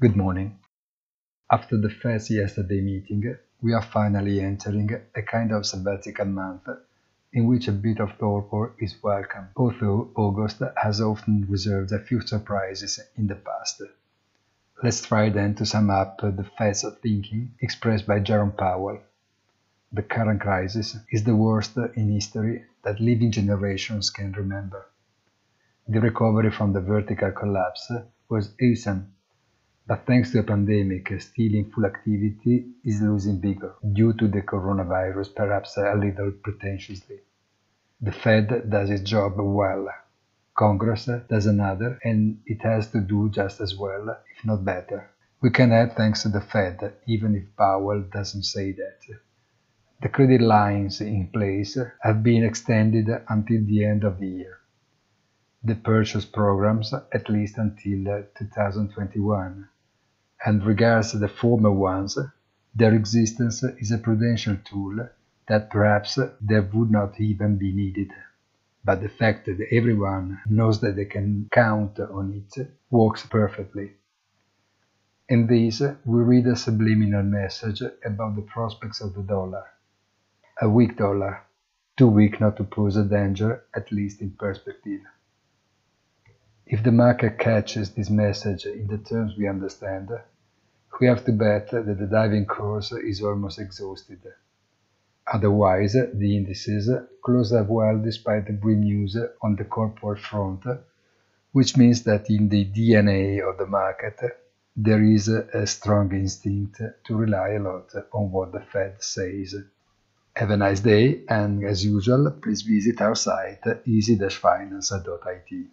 Good morning. After the Fed's yesterday meeting, we are finally entering a kind of sabbatical month in which a bit of torpor is welcome, although August has often reserved a few surprises in the past. Let's try then to sum up the Fed's thinking expressed by Jerome Powell. The current crisis is the worst in history that living generations can remember. The recovery from the vertical collapse was hastened but thanks to a pandemic still in full activity is losing vigor due to the coronavirus perhaps a little pretentiously. The Fed does its job well. Congress does another and it has to do just as well, if not better. We can add thanks to the Fed, even if Powell doesn't say that. The credit lines in place have been extended until the end of the year. The purchase programs at least until uh, 2021 and regards the former ones, their existence is a prudential tool that perhaps there would not even be needed. But the fact that everyone knows that they can count on it works perfectly. In this, we read a subliminal message about the prospects of the dollar. A weak dollar, too weak not to pose a danger, at least in perspective. If the market catches this message in the terms we understand, we have to bet that the diving course is almost exhausted. Otherwise, the indices close up well despite the grim news on the corporate front, which means that in the DNA of the market, there is a strong instinct to rely a lot on what the Fed says. Have a nice day, and as usual, please visit our site easy-finance.it.